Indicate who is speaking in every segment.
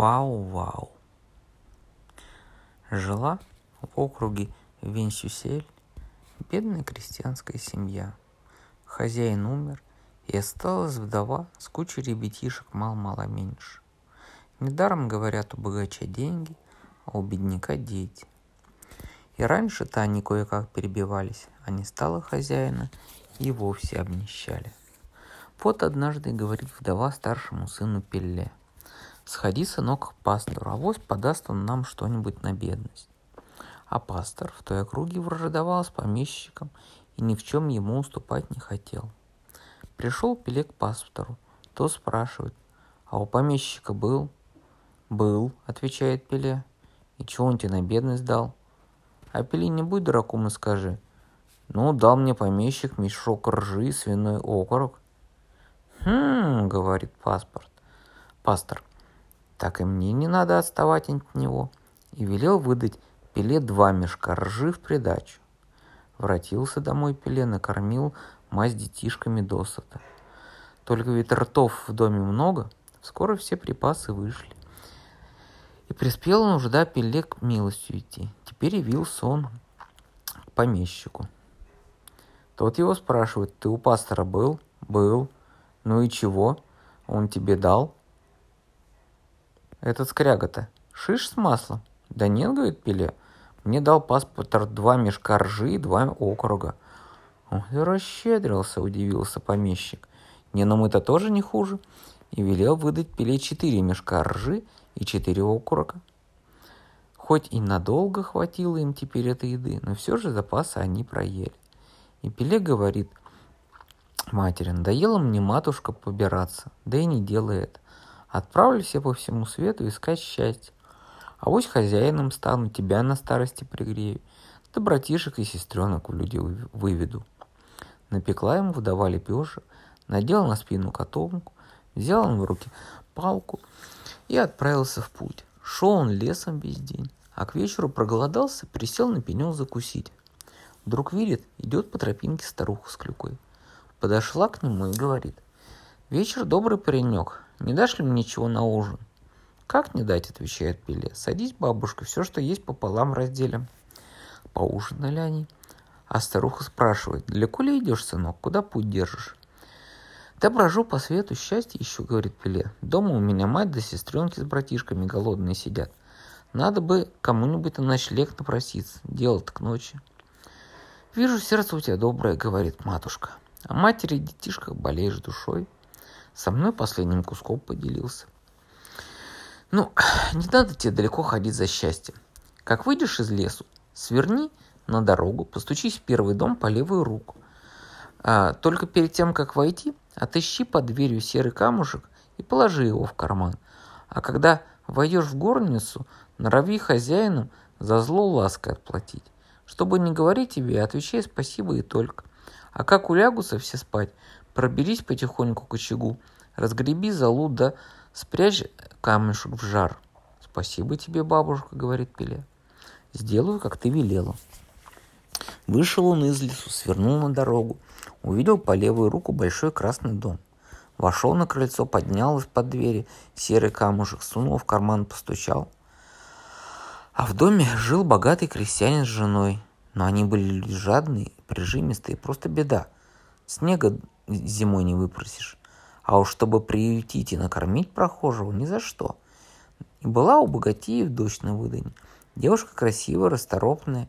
Speaker 1: Вау-вау. Жила в округе Венсюсель бедная крестьянская семья. Хозяин умер, и осталась вдова с кучей ребятишек мало-мало меньше. Недаром говорят у богача деньги, а у бедняка дети. И раньше-то они кое-как перебивались, а не стало хозяина и вовсе обнищали. Вот однажды говорит вдова старшему сыну Пелле – Сходи, сынок, к пастору, авось подаст он нам что-нибудь на бедность. А пастор в той округе враждовал с помещиком и ни в чем ему уступать не хотел. Пришел Пеле к пастору, то спрашивает, а у помещика был? Был, отвечает Пеле. И чего он тебе на бедность дал? А Пеле не будь дураком и скажи. Ну, дал мне помещик мешок ржи свиной окорок. Хм, говорит паспорт. Пастор, так и мне не надо отставать от него, и велел выдать Пеле два мешка ржи в придачу. Вратился домой Пеле, накормил мать детишками досыта. Только ведь ртов в доме много, скоро все припасы вышли. И приспела нужда Пеле к милостью идти. Теперь явился он к помещику. Тот его спрашивает, ты у пастора был? Был. Ну и чего? Он тебе дал? Этот скряга-то шиш с маслом? Да нет, говорит Пеле. Мне дал паспорт два мешка ржи и два округа. Ой, расщедрился, удивился помещик. Не, но мы-то тоже не хуже. И велел выдать Пеле четыре мешка ржи и четыре окурока. Хоть и надолго хватило им теперь этой еды, но все же запасы они проели. И Пеле говорит матери, надоело мне матушка побираться, да и не делает. Отправлюсь я по всему свету искать счастье. А вот хозяином стану, тебя на старости пригрею, да братишек и сестренок в люди выведу. Напекла ему вдова лепешек, надела на спину котомку, взял он в руки палку и отправился в путь. Шел он лесом весь день, а к вечеру проголодался, присел на пенек закусить. Вдруг видит, идет по тропинке старуха с клюкой. Подошла к нему и говорит, «Вечер добрый паренек, не дашь ли мне чего на ужин? Как не дать, отвечает Пеле. Садись, бабушка, все, что есть, пополам разделим. Поужинали они. А старуха спрашивает, далеко ли идешь, сынок, куда путь держишь? Да брожу по свету, счастье ищу, говорит Пеле. Дома у меня мать да сестренки с братишками голодные сидят. Надо бы кому-нибудь на ночлег напроситься, дело-то к ночи. Вижу, сердце у тебя доброе, говорит матушка. А матери и детишках болеешь душой. Со мной последним куском поделился. Ну, не надо тебе далеко ходить за счастьем. Как выйдешь из лесу, сверни на дорогу, постучись в первый дом по левую руку. А, только перед тем, как войти, отыщи под дверью серый камушек и положи его в карман. А когда войдешь в горницу, норови хозяину за зло лаской отплатить. Чтобы не говорить тебе, отвечай спасибо и только. А как улягутся все спать, Проберись потихоньку к очагу, разгреби залу, да спрячь камешек в жар. Спасибо тебе, бабушка, говорит Пеле. Сделаю, как ты велела. Вышел он из лесу, свернул на дорогу, увидел по левую руку большой красный дом. Вошел на крыльцо, поднял из-под двери серый камушек, сунул в карман, постучал. А в доме жил богатый крестьянин с женой. Но они были жадные, прижимистые, просто беда. Снега зимой не выпросишь. А уж чтобы приютить и накормить прохожего, ни за что. И была у богатеев дочь на выдане. Девушка красивая, расторопная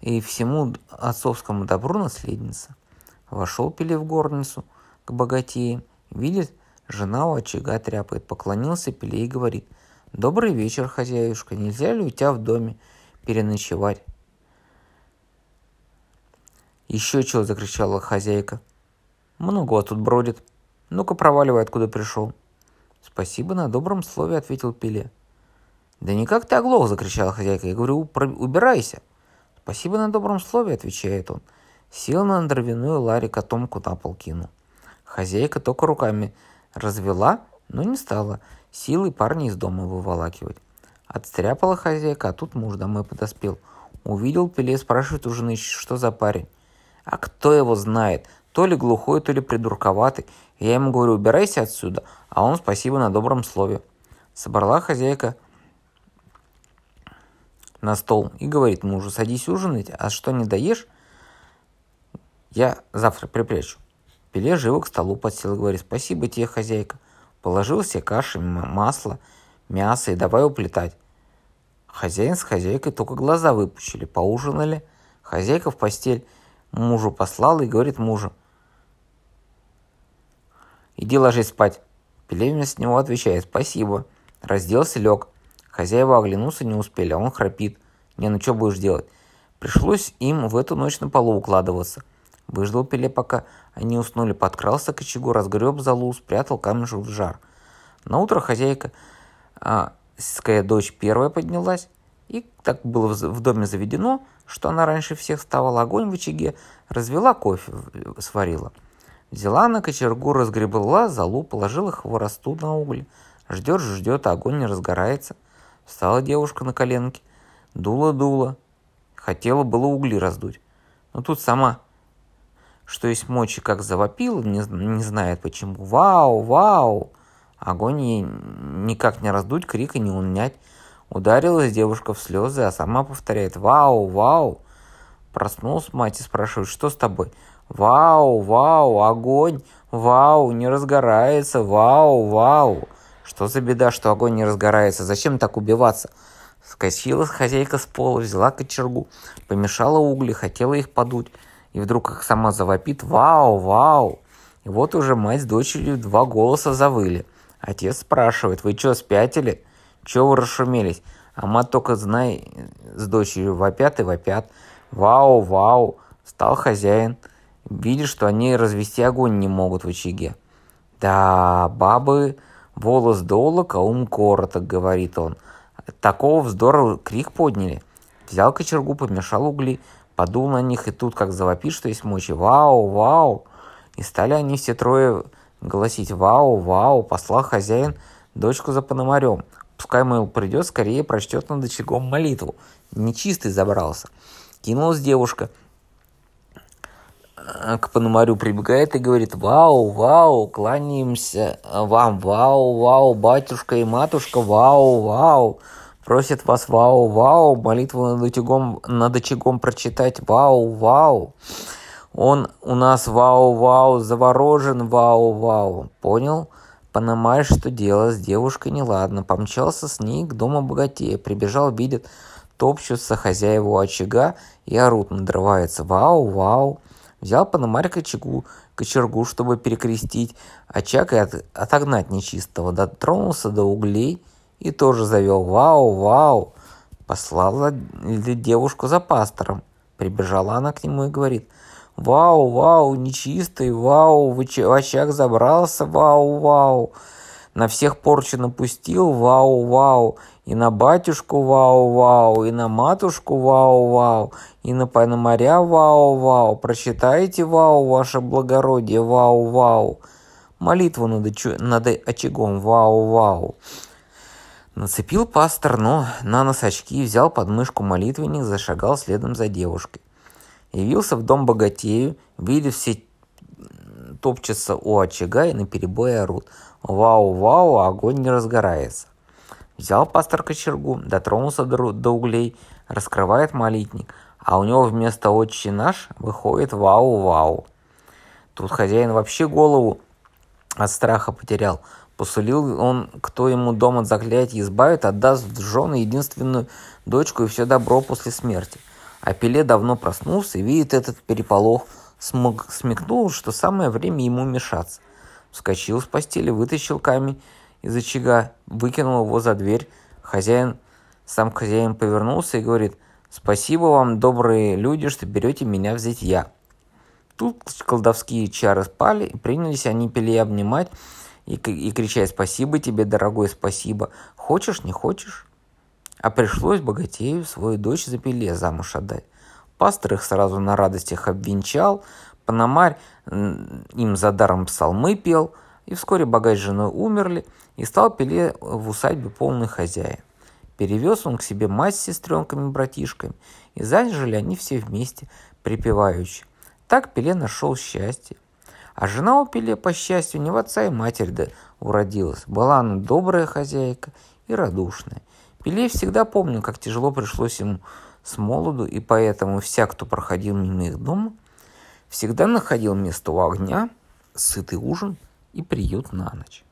Speaker 1: и всему отцовскому добру наследница. Вошел Пеле в горницу к богатеям, видит, жена у очага тряпает, поклонился Пеле и говорит, «Добрый вечер, хозяюшка, нельзя ли у тебя в доме переночевать?» «Еще чего!» – закричала хозяйка – много тут бродит. Ну-ка проваливай, откуда пришел. Спасибо на добром слове, ответил Пеле. Да никак ты оглох, закричала хозяйка. Я говорю, убирайся. Спасибо на добром слове, отвечает он. Сел на дровяную ларе, котомку на пол кинул. Хозяйка только руками развела, но не стала силой парня из дома выволакивать. Отстряпала хозяйка, а тут муж домой подоспел. Увидел Пеле, спрашивает у жены, что за парень. А кто его знает? То ли глухой, то ли придурковатый. Я ему говорю, убирайся отсюда, а он спасибо на добром слове. Собрала хозяйка на стол и говорит мужу, садись ужинать, а что не доешь, я завтра припрячу. Пеле живо к столу подсел и говорит, спасибо тебе, хозяйка. Положил себе каши, масло, мясо и давай уплетать. Хозяин с хозяйкой только глаза выпущили, поужинали. Хозяйка в постель мужу послала и говорит мужу, иди ложись спать. Пелевин с него отвечает, спасибо. Разделся, лег. Хозяева оглянулся не успели, а он храпит. Не, ну что будешь делать? Пришлось им в эту ночь на полу укладываться. Выждал Пеле, пока они уснули, подкрался к очагу, разгреб залу, спрятал камешек в жар. На утро хозяйка, а, ская дочь первая поднялась, и так было в доме заведено, что она раньше всех вставала, огонь в очаге, развела кофе, сварила. Взяла на кочергу, разгребла залу, положила хворосту на уголь. Ждет, ждет, а огонь не разгорается. Встала девушка на коленки, дула-дула. Хотела было угли раздуть. Но тут сама, что есть мочи, как завопила, не, не знает почему. Вау, вау! Огонь ей никак не раздуть, крика не унять. Ударилась девушка в слезы, а сама повторяет «Вау, вау!» Проснулась мать и спрашивает «Что с тобой?» «Вау, вау, огонь! Вау, не разгорается! Вау, вау!» Что за беда, что огонь не разгорается? Зачем так убиваться? Скочила хозяйка с пола, взяла кочергу, помешала угли, хотела их подуть. И вдруг их сама завопит «Вау, вау!» И вот уже мать с дочерью два голоса завыли. Отец спрашивает «Вы что, спятили? Чего вы расшумелись?» А мать только, знай, с дочерью вопят и вопят. «Вау, вау!» Стал хозяин. Видишь, что они развести огонь не могут в очаге. Да, бабы Волос долог, а ум короток, говорит он. Такого вздора крик подняли. Взял кочергу, помешал угли, подул на них, и тут как завопит, что есть мочи. Вау, вау! И стали они все трое голосить «Вау, вау!» Послал хозяин дочку за пономарем. Пускай, мол, придет, скорее прочтет над очагом молитву. Нечистый забрался. Кинулась девушка – к Пономарю прибегает и говорит, вау, вау, кланяемся вам, вау, вау, батюшка и матушка, вау, вау, просит вас, вау, вау, молитву над очагом, над очагом прочитать, вау, вау. Он у нас, вау, вау, заворожен, вау, вау. Понял? Понимаешь, что дело с девушкой неладно. Помчался с ней к дому богатея. Прибежал, видит, топчутся хозяева очага и орут, надрывается. Вау, вау. Взял Пономарь кочергу, кочергу, чтобы перекрестить очаг и от, отогнать нечистого. Дотронулся до углей и тоже завел «Вау, вау!» Послала девушку за пастором. Прибежала она к нему и говорит «Вау, вау, нечистый, вау, в очаг забрался, вау, вау!» На всех порчу напустил, вау, вау, и на батюшку вау-вау, и на матушку вау-вау, и на пономаря вау-вау. Прочитайте вау, ваше благородие, вау-вау. Молитву над, над очагом вау-вау. Нацепил пастор, но на нос очки, взял под мышку молитвенник, зашагал следом за девушкой. Явился в дом богатею, видев все топчется у очага и на перебой орут. Вау-вау, огонь не разгорается. Взял пастор кочергу, дотронулся до, до углей, раскрывает молитник, а у него вместо «Отче наш» выходит «Вау-вау». Тут хозяин вообще голову от страха потерял. Посулил он, кто ему дом от заклятия избавит, отдаст жены единственную дочку и все добро после смерти. А Пеле давно проснулся и видит этот переполох, смог, смекнул, что самое время ему мешаться. Вскочил с постели, вытащил камень из очага, выкинул его за дверь. Хозяин, сам хозяин повернулся и говорит, «Спасибо вам, добрые люди, что берете меня взять я». Тут колдовские чары спали, и принялись они пили обнимать и, и кричать «Спасибо тебе, дорогой, спасибо! Хочешь, не хочешь?» А пришлось богатею свою дочь за пиле замуж отдать. Пастор их сразу на радостях обвенчал, Пономарь им за даром псалмы пел – и вскоре богач с женой умерли, и стал Пеле в усадьбе полный хозяин. Перевез он к себе мать с сестренками и братишками, и зажили они все вместе, припеваючи. Так Пеле нашел счастье. А жена у Пеле, по счастью, не в отца и матери да уродилась. Была она добрая хозяйка и радушная. Пеле всегда помнил, как тяжело пришлось ему с молоду, и поэтому вся, кто проходил мимо их дома, всегда находил место у огня, сытый ужин и приют на ночь.